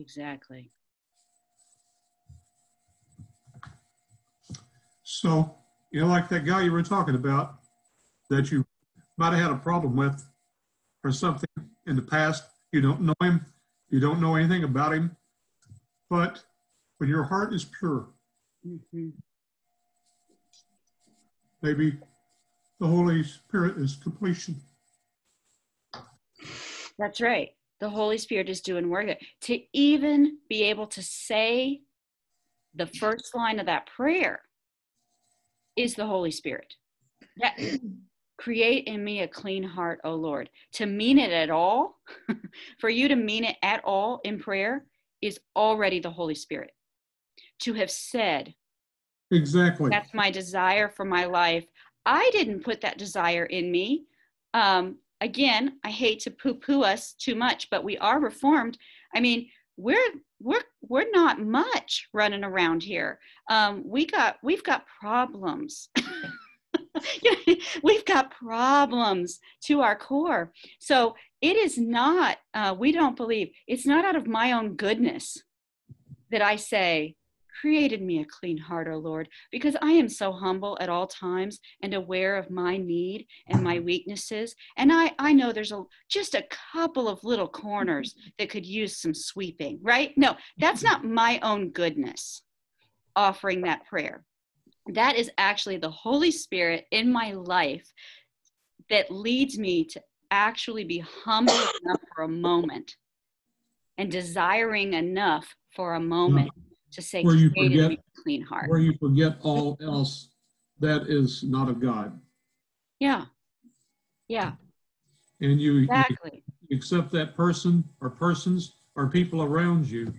Exactly. So, you know, like that guy you were talking about that you might have had a problem with or something in the past. You don't know him, you don't know anything about him, but when your heart is pure, mm-hmm maybe the Holy Spirit is completion. That's right. The Holy Spirit is doing work. To even be able to say the first line of that prayer is the Holy Spirit. That, create in me a clean heart, O Lord. To mean it at all, for you to mean it at all in prayer, is already the Holy Spirit. To have said, Exactly. That's my desire for my life. I didn't put that desire in me. Um, again, I hate to poo-poo us too much, but we are reformed. I mean, we're we're we're not much running around here. Um, we got we've got problems. we've got problems to our core. So it is not. Uh, we don't believe it's not out of my own goodness that I say created me a clean heart, O Lord, because I am so humble at all times and aware of my need and my weaknesses. And I, I know there's a just a couple of little corners that could use some sweeping, right? No, that's not my own goodness offering that prayer. That is actually the Holy Spirit in my life that leads me to actually be humble enough for a moment and desiring enough for a mm. moment to say where you forget clean heart. where you forget all else that is not of God. Yeah. Yeah, And you, you accept that person or persons or people around you,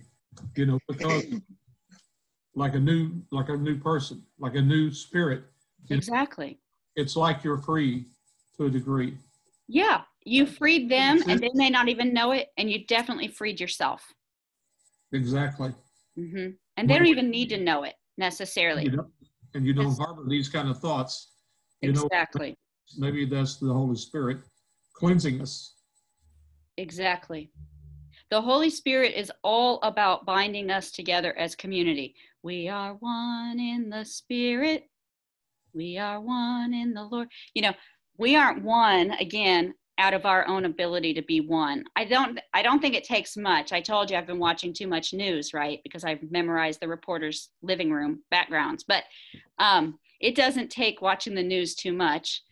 you know, because like a new, like a new person, like a new spirit, you know, Exactly. it's like you're free to a degree. Yeah. You freed them and they may not even know it. And you definitely freed yourself. Exactly. hmm And they don't even need to know it necessarily. You don't, and you don't harbor these kind of thoughts. You know, Exactly. maybe that's the Holy Spirit cleansing us. Exactly. The Holy Spirit is all about binding us together as community. We are one in the Spirit. We are one in the Lord. You know, we aren't one again out of our own ability to be one. I don't I don't think it takes much. I told you I've been watching too much news, right? Because I've memorized the reporters' living room backgrounds. But um, it doesn't take watching the news too much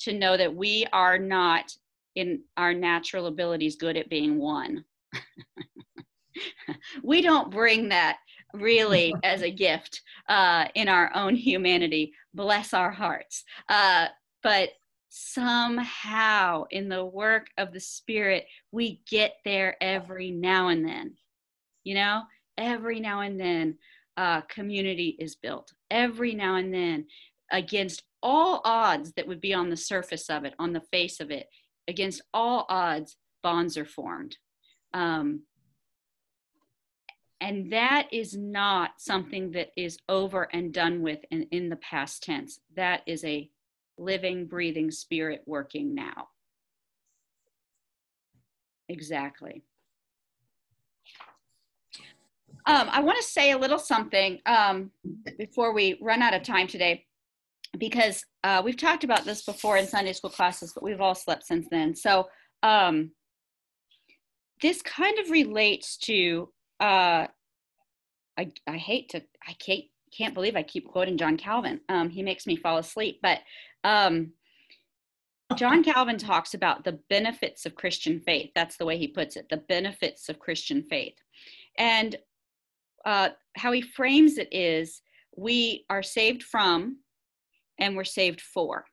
to know that we are not in our natural abilities good at being one. we don't bring that really as a gift uh, in our own humanity. Bless our hearts. Uh, but somehow in the work of the Spirit, we get there every now and then. You know, every now and then, uh, community is built. Every now and then, against all odds that would be on the surface of it, on the face of it, against all odds, bonds are formed. Um, and that is not something that is over and done with in, in the past tense. That is a living, breathing spirit working now. Exactly. Um, I want to say a little something um, before we run out of time today, because uh, we've talked about this before in Sunday school classes, but we've all slept since then. So um, this kind of relates to. Uh, I I hate to I can't can't believe I keep quoting John Calvin. Um, he makes me fall asleep, but um, John Calvin talks about the benefits of Christian faith. That's the way he puts it. The benefits of Christian faith, and uh, how he frames it is we are saved from and we're saved for.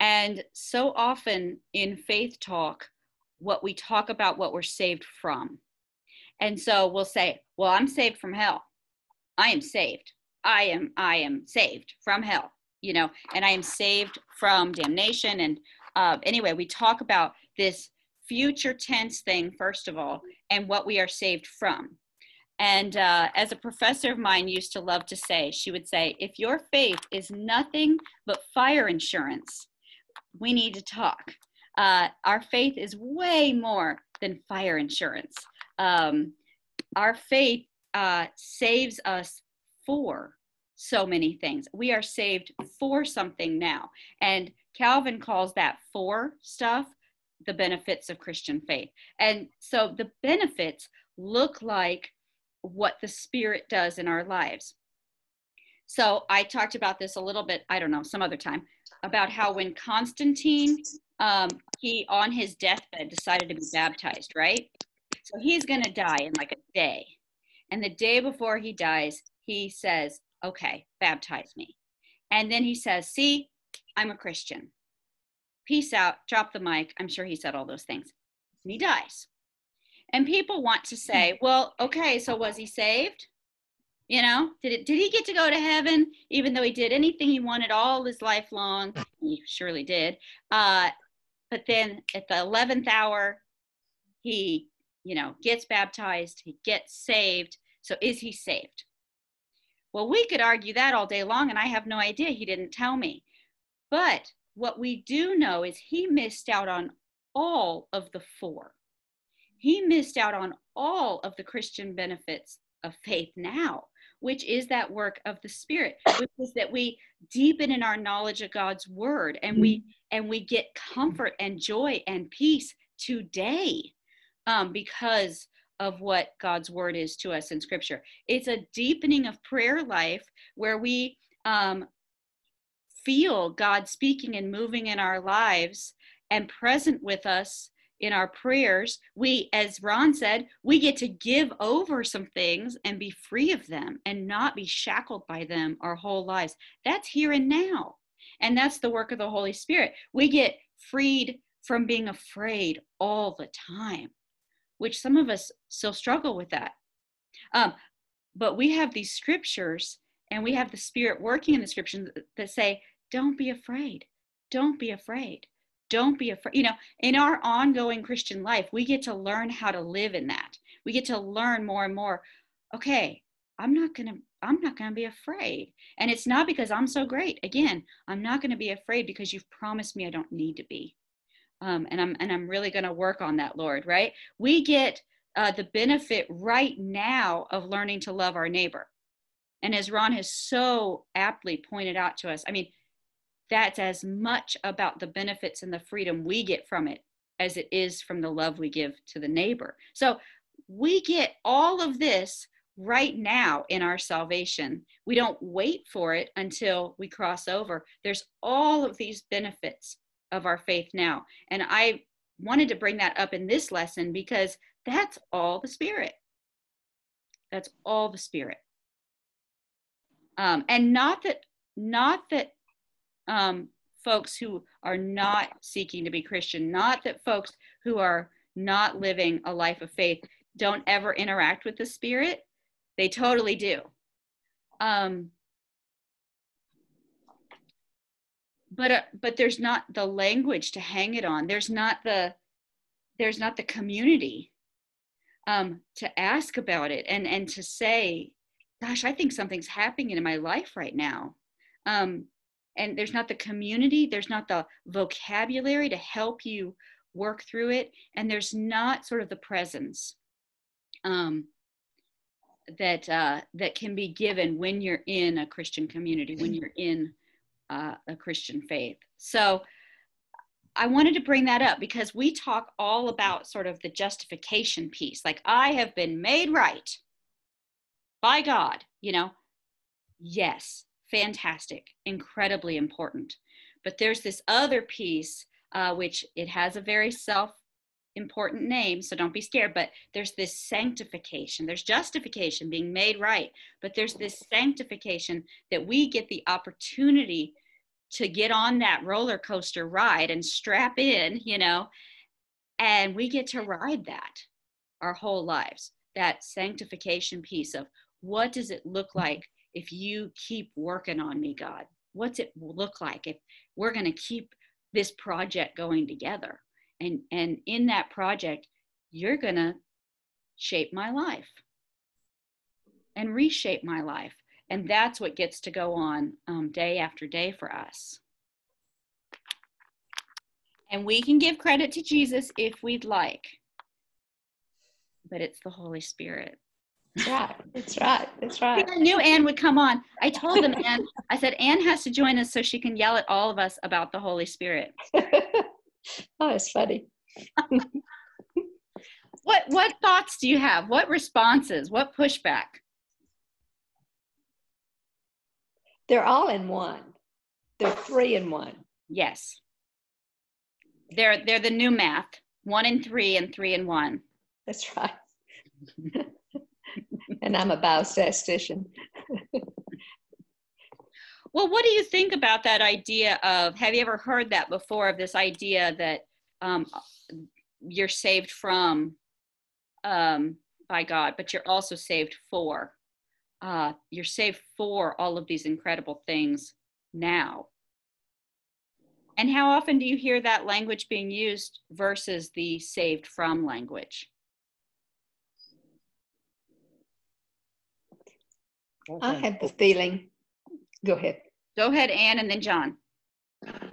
And so often in faith talk, what we talk about what we're saved from. And so we'll say, well, I'm saved from hell. I am saved. I am I am saved from hell, you know, and I am saved from damnation. And uh, anyway, we talk about this future tense thing first of all, and what we are saved from. And uh, as a professor of mine used to love to say, she would say, if your faith is nothing but fire insurance, we need to talk. Uh, our faith is way more than fire insurance. Um, our faith uh, saves us for so many things. We are saved for something now. And Calvin calls that for stuff the benefits of Christian faith. And so the benefits look like what the Spirit does in our lives. So I talked about this a little bit, I don't know, some other time, about how when Constantine, um, he on his deathbed decided to be baptized, right? So he's going to die in like a day. And the day before he dies, he says, okay, baptize me. And then he says, see, I'm a Christian. Peace out, drop the mic. I'm sure he said all those things. And he dies. And people want to say, well, okay, so was he saved? You know, did it did he get to go to heaven even though he did anything he wanted all his life long? He surely did. Uh, but then at the 11th hour, he, you know, gets baptized, he gets saved. So is he saved? Well, we could argue that all day long, and I have no idea. He didn't tell me. But what we do know is he missed out on all of the four. He missed out on all of the Christian benefits of faith now, which is that work of the Spirit, which is that we deepen in our knowledge of God's word and we and we get comfort and joy and peace today um, because of what God's word is to us in scripture. It's a deepening of prayer life where we um, feel God speaking and moving in our lives and present with us in our prayers, we, as Ron said, we get to give over some things and be free of them and not be shackled by them our whole lives. That's here and now. And that's the work of the Holy Spirit. We get freed from being afraid all the time, which some of us still struggle with that. Um, but we have these scriptures and we have the Spirit working in the scriptures that say, don't be afraid. Don't be afraid. Don't be afraid. You know, in our ongoing Christian life, we get to learn how to live in that. We get to learn more and more. Okay, I'm not going to I'm not going to be afraid. And it's not because I'm so great. Again, I'm not going to be afraid because you've promised me I don't need to be. Um, and I'm and I'm really going to work on that, Lord. Right? We get uh, the benefit right now of learning to love our neighbor. And as Ron has so aptly pointed out to us, I mean, that's as much about the benefits and the freedom we get from it as it is from the love we give to the neighbor. So we get all of this right now in our salvation. We don't wait for it until we cross over. There's all of these benefits of our faith now. And I wanted to bring that up in this lesson because that's all the Spirit. That's all the Spirit. Um, and not that, not that um, folks who are not seeking to be Christian, not that folks who are not living a life of faith don't ever interact with the Spirit they totally do. Um, but uh, but there's not the language to hang it on. There's not the there's not the community um, to ask about it and and to say, gosh, I think something's happening in my life right now. Um, and there's not the community. There's not the vocabulary to help you work through it, and there's not sort of the presence. Um, that uh, that can be given when you're in a Christian community, when you're in uh, a Christian faith. So I wanted to bring that up because we talk all about sort of the justification piece, like I have been made right by God. You know, yes, fantastic, incredibly important. But there's this other piece, uh, which it has a very self important name, so don't be scared. But there's this sanctification, there's justification, being made right, but there's this sanctification that we get the opportunity to get on that roller coaster ride and strap in, you know, and we get to ride that our whole lives. That sanctification piece of what does it look like if you keep working on me, God? What's it look like if we're going to keep this project going together? And and in that project you're going to shape my life and reshape my life and that's what gets to go on um, day after day for us and we can give credit to jesus if we'd like but it's the holy spirit that's right. That's right. That's right. I knew Anne would come on. I told them, Anne, I said, Anne has to join us so she can yell at all of us about the Holy Spirit. oh, it's funny. what what thoughts do you have? What responses? What pushback? They're all in one. They're three in one. Yes. They're they're the new math. One and three and three and one. That's right. and I'm a biostatistician. Well, what do you think about that idea of? Have you ever heard that before? Of this idea that um, you're saved from um, by God, but you're also saved for. Uh, you're saved for all of these incredible things now. And how often do you hear that language being used versus the saved from language? I have the feeling, go ahead. Go ahead, Anne, and then John.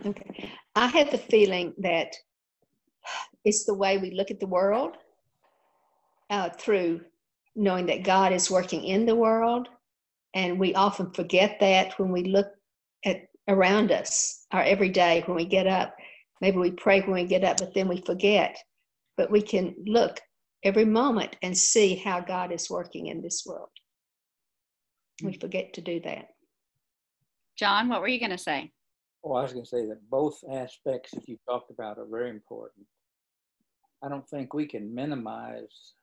Okay. I have the feeling that it's the way we look at the world uh, through knowing that God is working in the world. And we often forget that when we look at around us, our every day when we get up. Maybe we pray when we get up, but then we forget. But we can look every moment and see how God is working in this world. We forget to do that. John, what were you going to say? Oh, I was going to say that both aspects that you talked about are very important. I don't think we can minimize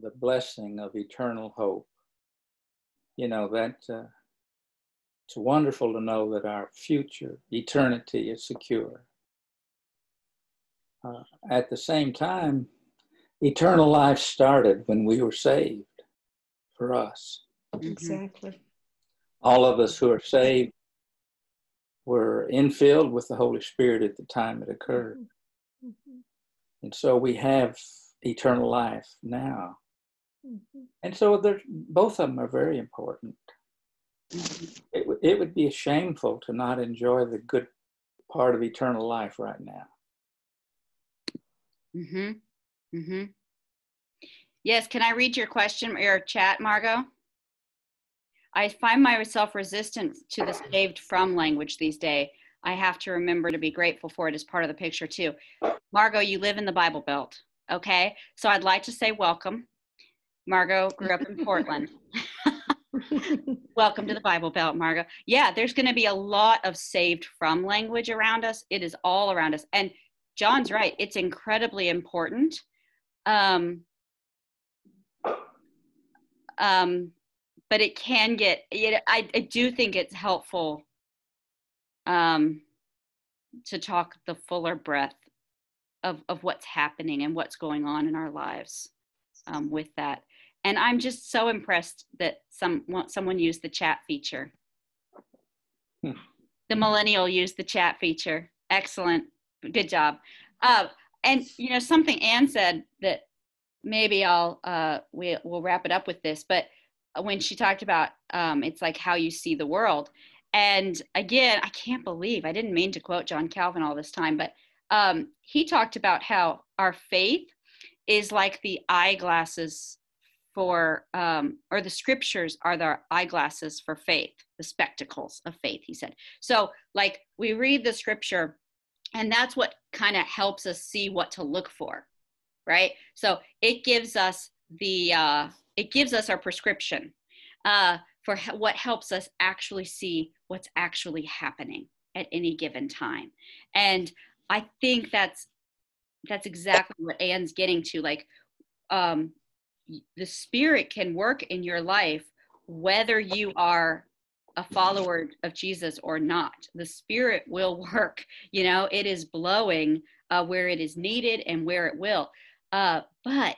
the blessing of eternal hope. You know, that uh, it's wonderful to know that our future, eternity, is secure. Uh, at the same time, eternal life started when we were saved for us. Exactly. All of us who are saved were infilled with the Holy Spirit at the time it occurred. Mhm. And so we have eternal life now. Mhm. And so both of them are very important. It, would- it would be shameful to not enjoy the good part of eternal life right now. Mm-hmm. Mm-hmm. Yes, can I read your question, or your chat, Margot? I find myself resistant to the saved from language these days. I have to remember to be grateful for it as part of the picture too. Margot, you live in the Bible Belt, okay? So I'd like to say welcome. Margot grew up in Portland. Welcome to the Bible Belt, Margot. Yeah, there's going to be a lot of saved from language around us. It is all around us. And John's right, it's incredibly important. Um, um, but it can get, it, I, I do think it's helpful um, to talk the fuller breadth of, of what's happening and what's going on in our lives um, with that. And I'm just so impressed that some someone used the chat feature. Hmm. The millennial used the chat feature. Excellent, good job. Uh, and you know something Anne said that maybe I'll uh, we, we'll wrap it up with this. But when she talked about um, it's like how you see the world, and again, I can't believe I didn't mean to quote John Calvin all this time, but um, he talked about how our faith is like the eyeglasses for, um, or the scriptures are the eyeglasses for faith, the spectacles of faith, he said. So, like, we read the scripture, and that's what kind of helps us see what to look for, right? So, it gives us the, uh, it gives us our prescription uh, for what helps us actually see what's actually happening at any given time. And I think that's that's exactly what Anne's getting to. Like, um, the spirit can work in your life whether you are a follower of Jesus or not. The spirit will work. You know, it is blowing uh, where it is needed and where it will. Uh, but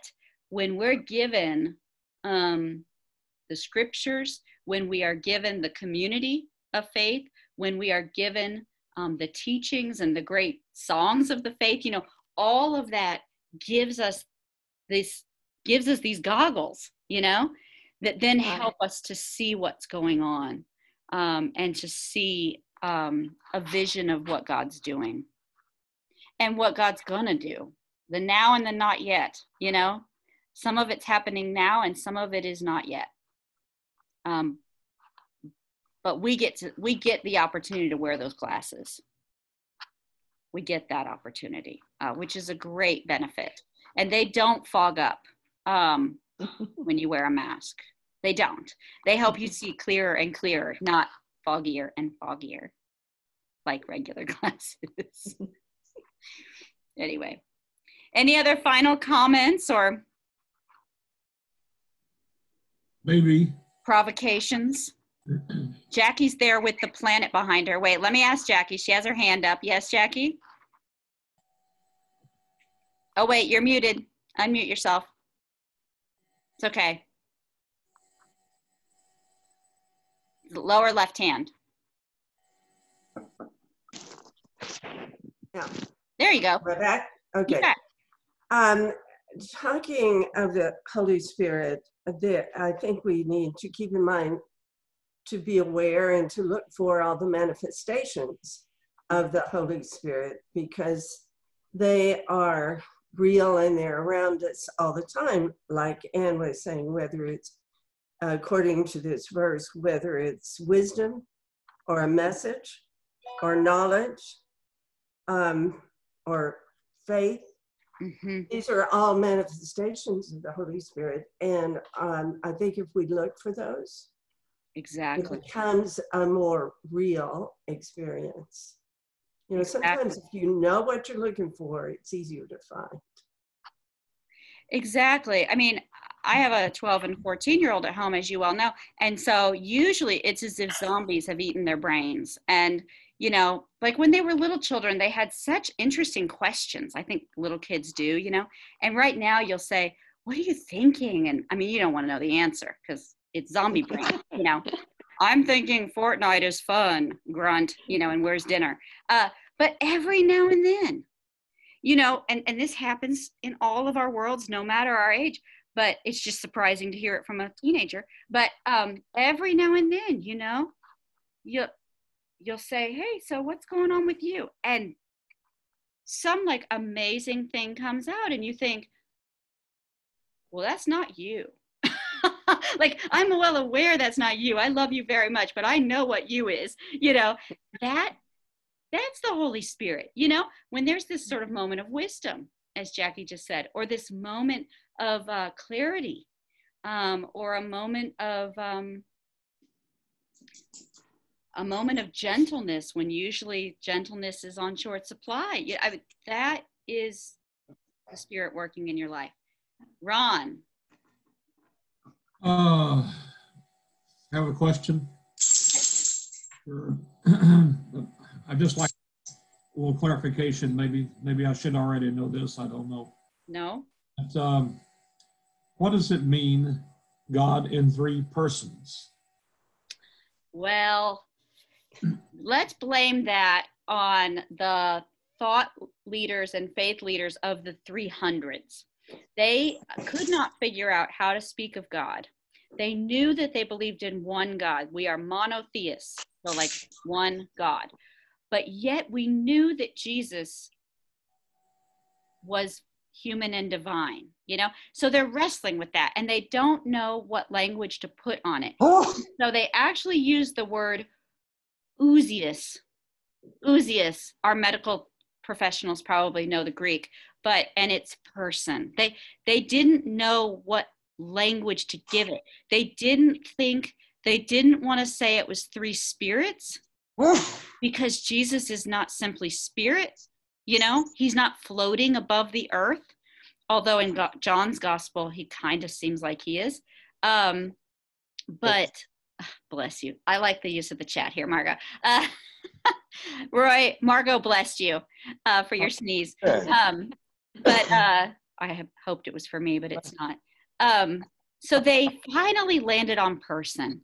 when we're given um, the scriptures, when we are given the community of faith, when we are given um, the teachings and the great songs of the faith, you know, all of that gives us this gives us these goggles, you know, that then help us to see what's going on um, and to see um, a vision of what God's doing and what God's gonna do. The now and the not yet, you know. Some of it's happening now, and some of it is not yet. Um, but we get to we get the opportunity to wear those glasses. We get that opportunity uh, which is a great benefit. And they don't fog up um, when you wear a mask. They don't. They help you see clearer and clearer not foggier and foggier like regular glasses. Anyway any other final comments or Maybe. provocations Jackie's there with the planet behind her. Wait, let me ask Jackie. She has her hand up. Yes, Jackie? Oh, wait, you're muted. Unmute yourself. It's okay. Lower left hand. Yeah. There you go. We're? Okay. Yeah. Um, talking of the Holy Spirit, there, I think we need to keep in mind to be aware and to look for all the manifestations of the Holy Spirit because they are real and they're around us all the time. Like Anne was saying, whether it's according to this verse, whether it's wisdom or a message or knowledge um, or faith. Mm-hmm. These are all manifestations of the Holy Spirit. And um, I think if we look for those, Exactly. it becomes a more real experience. You know, sometimes if you know what you're looking for, it's easier to find. exactly. I mean, I have a 12 and 14 year old at home, as you well know. And so usually it's as if zombies have eaten their brains. And, you know, like when they were little children, they had such interesting questions. I think little kids do, you know. And right now you'll say, What are you thinking? And I mean, you don't want to know the answer because it's zombie brain, you know. I'm thinking Fortnite is fun, grunt, you know, and where's dinner? Uh, but every now and then, you know, and, and this happens in all of our worlds, no matter our age, but it's just surprising to hear it from a teenager. But um, every now and then, you know, you you'll say, "Hey, so what's going on with you?" And some like amazing thing comes out, and you think, "Well, that's not you." like I'm well aware that's not you. I love you very much, but I know what you is. You know, that that's the Holy Spirit. You know, when there's this sort of moment of wisdom, as Jackie just said, or this moment of uh, clarity, um, or a moment of um, a moment of gentleness when usually gentleness is on short supply. Yeah, I, that is the Spirit working in your life. Ron, Uh, have a question? Sure. I'd just like a little clarification. Maybe, maybe I should already know this. I don't know. no? But, um, what does it mean, God in three persons? Well, let's blame that on the thought leaders and faith leaders of the 300s. They could not figure out how to speak of God. They knew that they believed in one God. We are monotheists, so like one God. But yet we knew that Jesus was human and divine, you know? So they're wrestling with that and they don't know what language to put on it. Oh. So they actually use the word ousios. Ousios, our medical professionals probably know the Greek, but and it's person. They they didn't know what language to give it. They didn't think they didn't want to say it was three spirits because Jesus is not simply spirit, you know? He's not floating above the earth, although in Go- John's gospel he kind of seems like he is. Um but bless you. I like the use of the chat here, Margot. Uh, Roy, Margot blessed you uh, for your sneeze. Um, but uh, I have hoped it was for me, but it's not. Um, so they finally landed on person.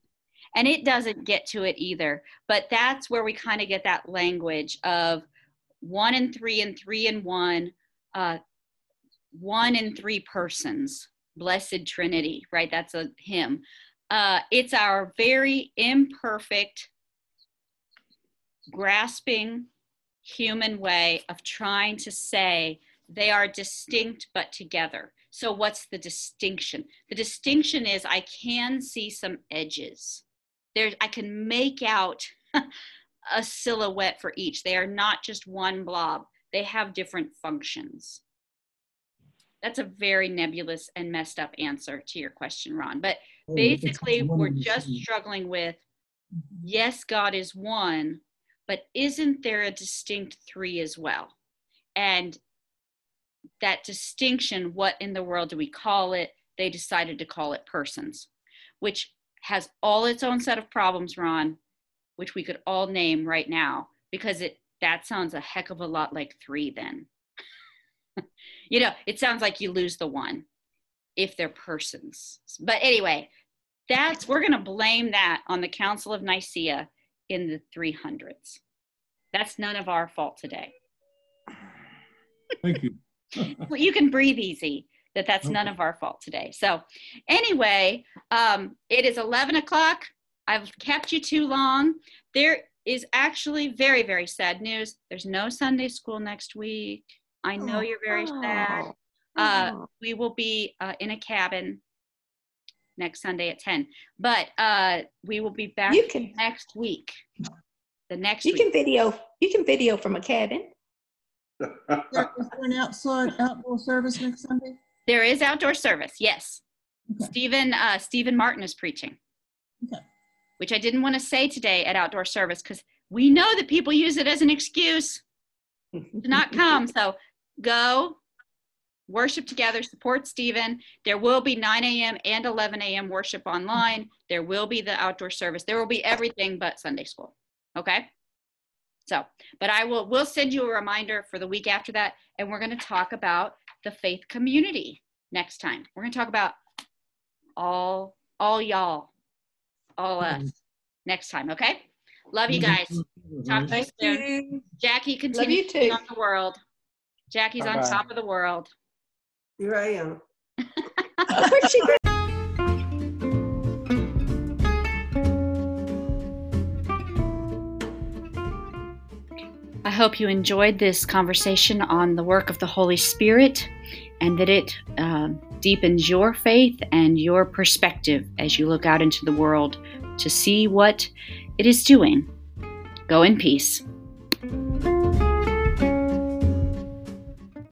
And it doesn't get to it either. But that's where we kind of get that language of one and three and three and one, uh, one and three persons, blessed Trinity, right? That's a hymn. Uh, it's our very imperfect, grasping human way of trying to say they are distinct but together. So, what's the distinction? The distinction is I can see some edges. There, I can make out a silhouette for each. They are not just one blob, they have different functions. That's a very nebulous and messed up answer to your question, Ron. But basically, one we're just struggling with yes, God is one, but isn't there a distinct three as well? And that distinction, what in the world do we call it? They decided to call it persons, which has all its own set of problems, Ron, which we could all name right now, because it that sounds a heck of a lot like three then. you know, it sounds like you lose the one if they're persons. But anyway, that's we're going to blame that on the Council of Nicaea in the 300s. That's none of our fault today. Thank you. well, you can breathe easy that that's none of our fault today. So, anyway, um, it is 11 o'clock. I've kept you too long. There is actually very, very sad news. There's no Sunday school next week. I know you're very sad. Uh, we will be uh, in a cabin next Sunday at 10, but uh, we will be back You can- next week. The next You week. can video. You can video from a cabin. Is there an outside outdoor service next Sunday? There is outdoor service, yes. Stephen uh, Stephen Martin is preaching, Okay. which I didn't want to say today at outdoor service because we know that people use it as an excuse to not come. So go, worship together, support Stephen. There will be 9 a.m. and 11 a.m. worship online. There will be the outdoor service. There will be everything but Sunday school. Okay. So, but I will we'll send you a reminder for the week after that, and we're going to talk about the faith community next time. We're going to talk about all all y'all, all us mm-hmm. next time. Okay. Love you guys. Mm-hmm. Talk to you soon. Jackie, continue to be on the world. Jackie's on Bye-bye. top of the world. Here I am. I hope you enjoyed this conversation on the work of the Holy Spirit and that it um, deepens your faith and your perspective as you look out into the world to see what it is doing. Go in peace.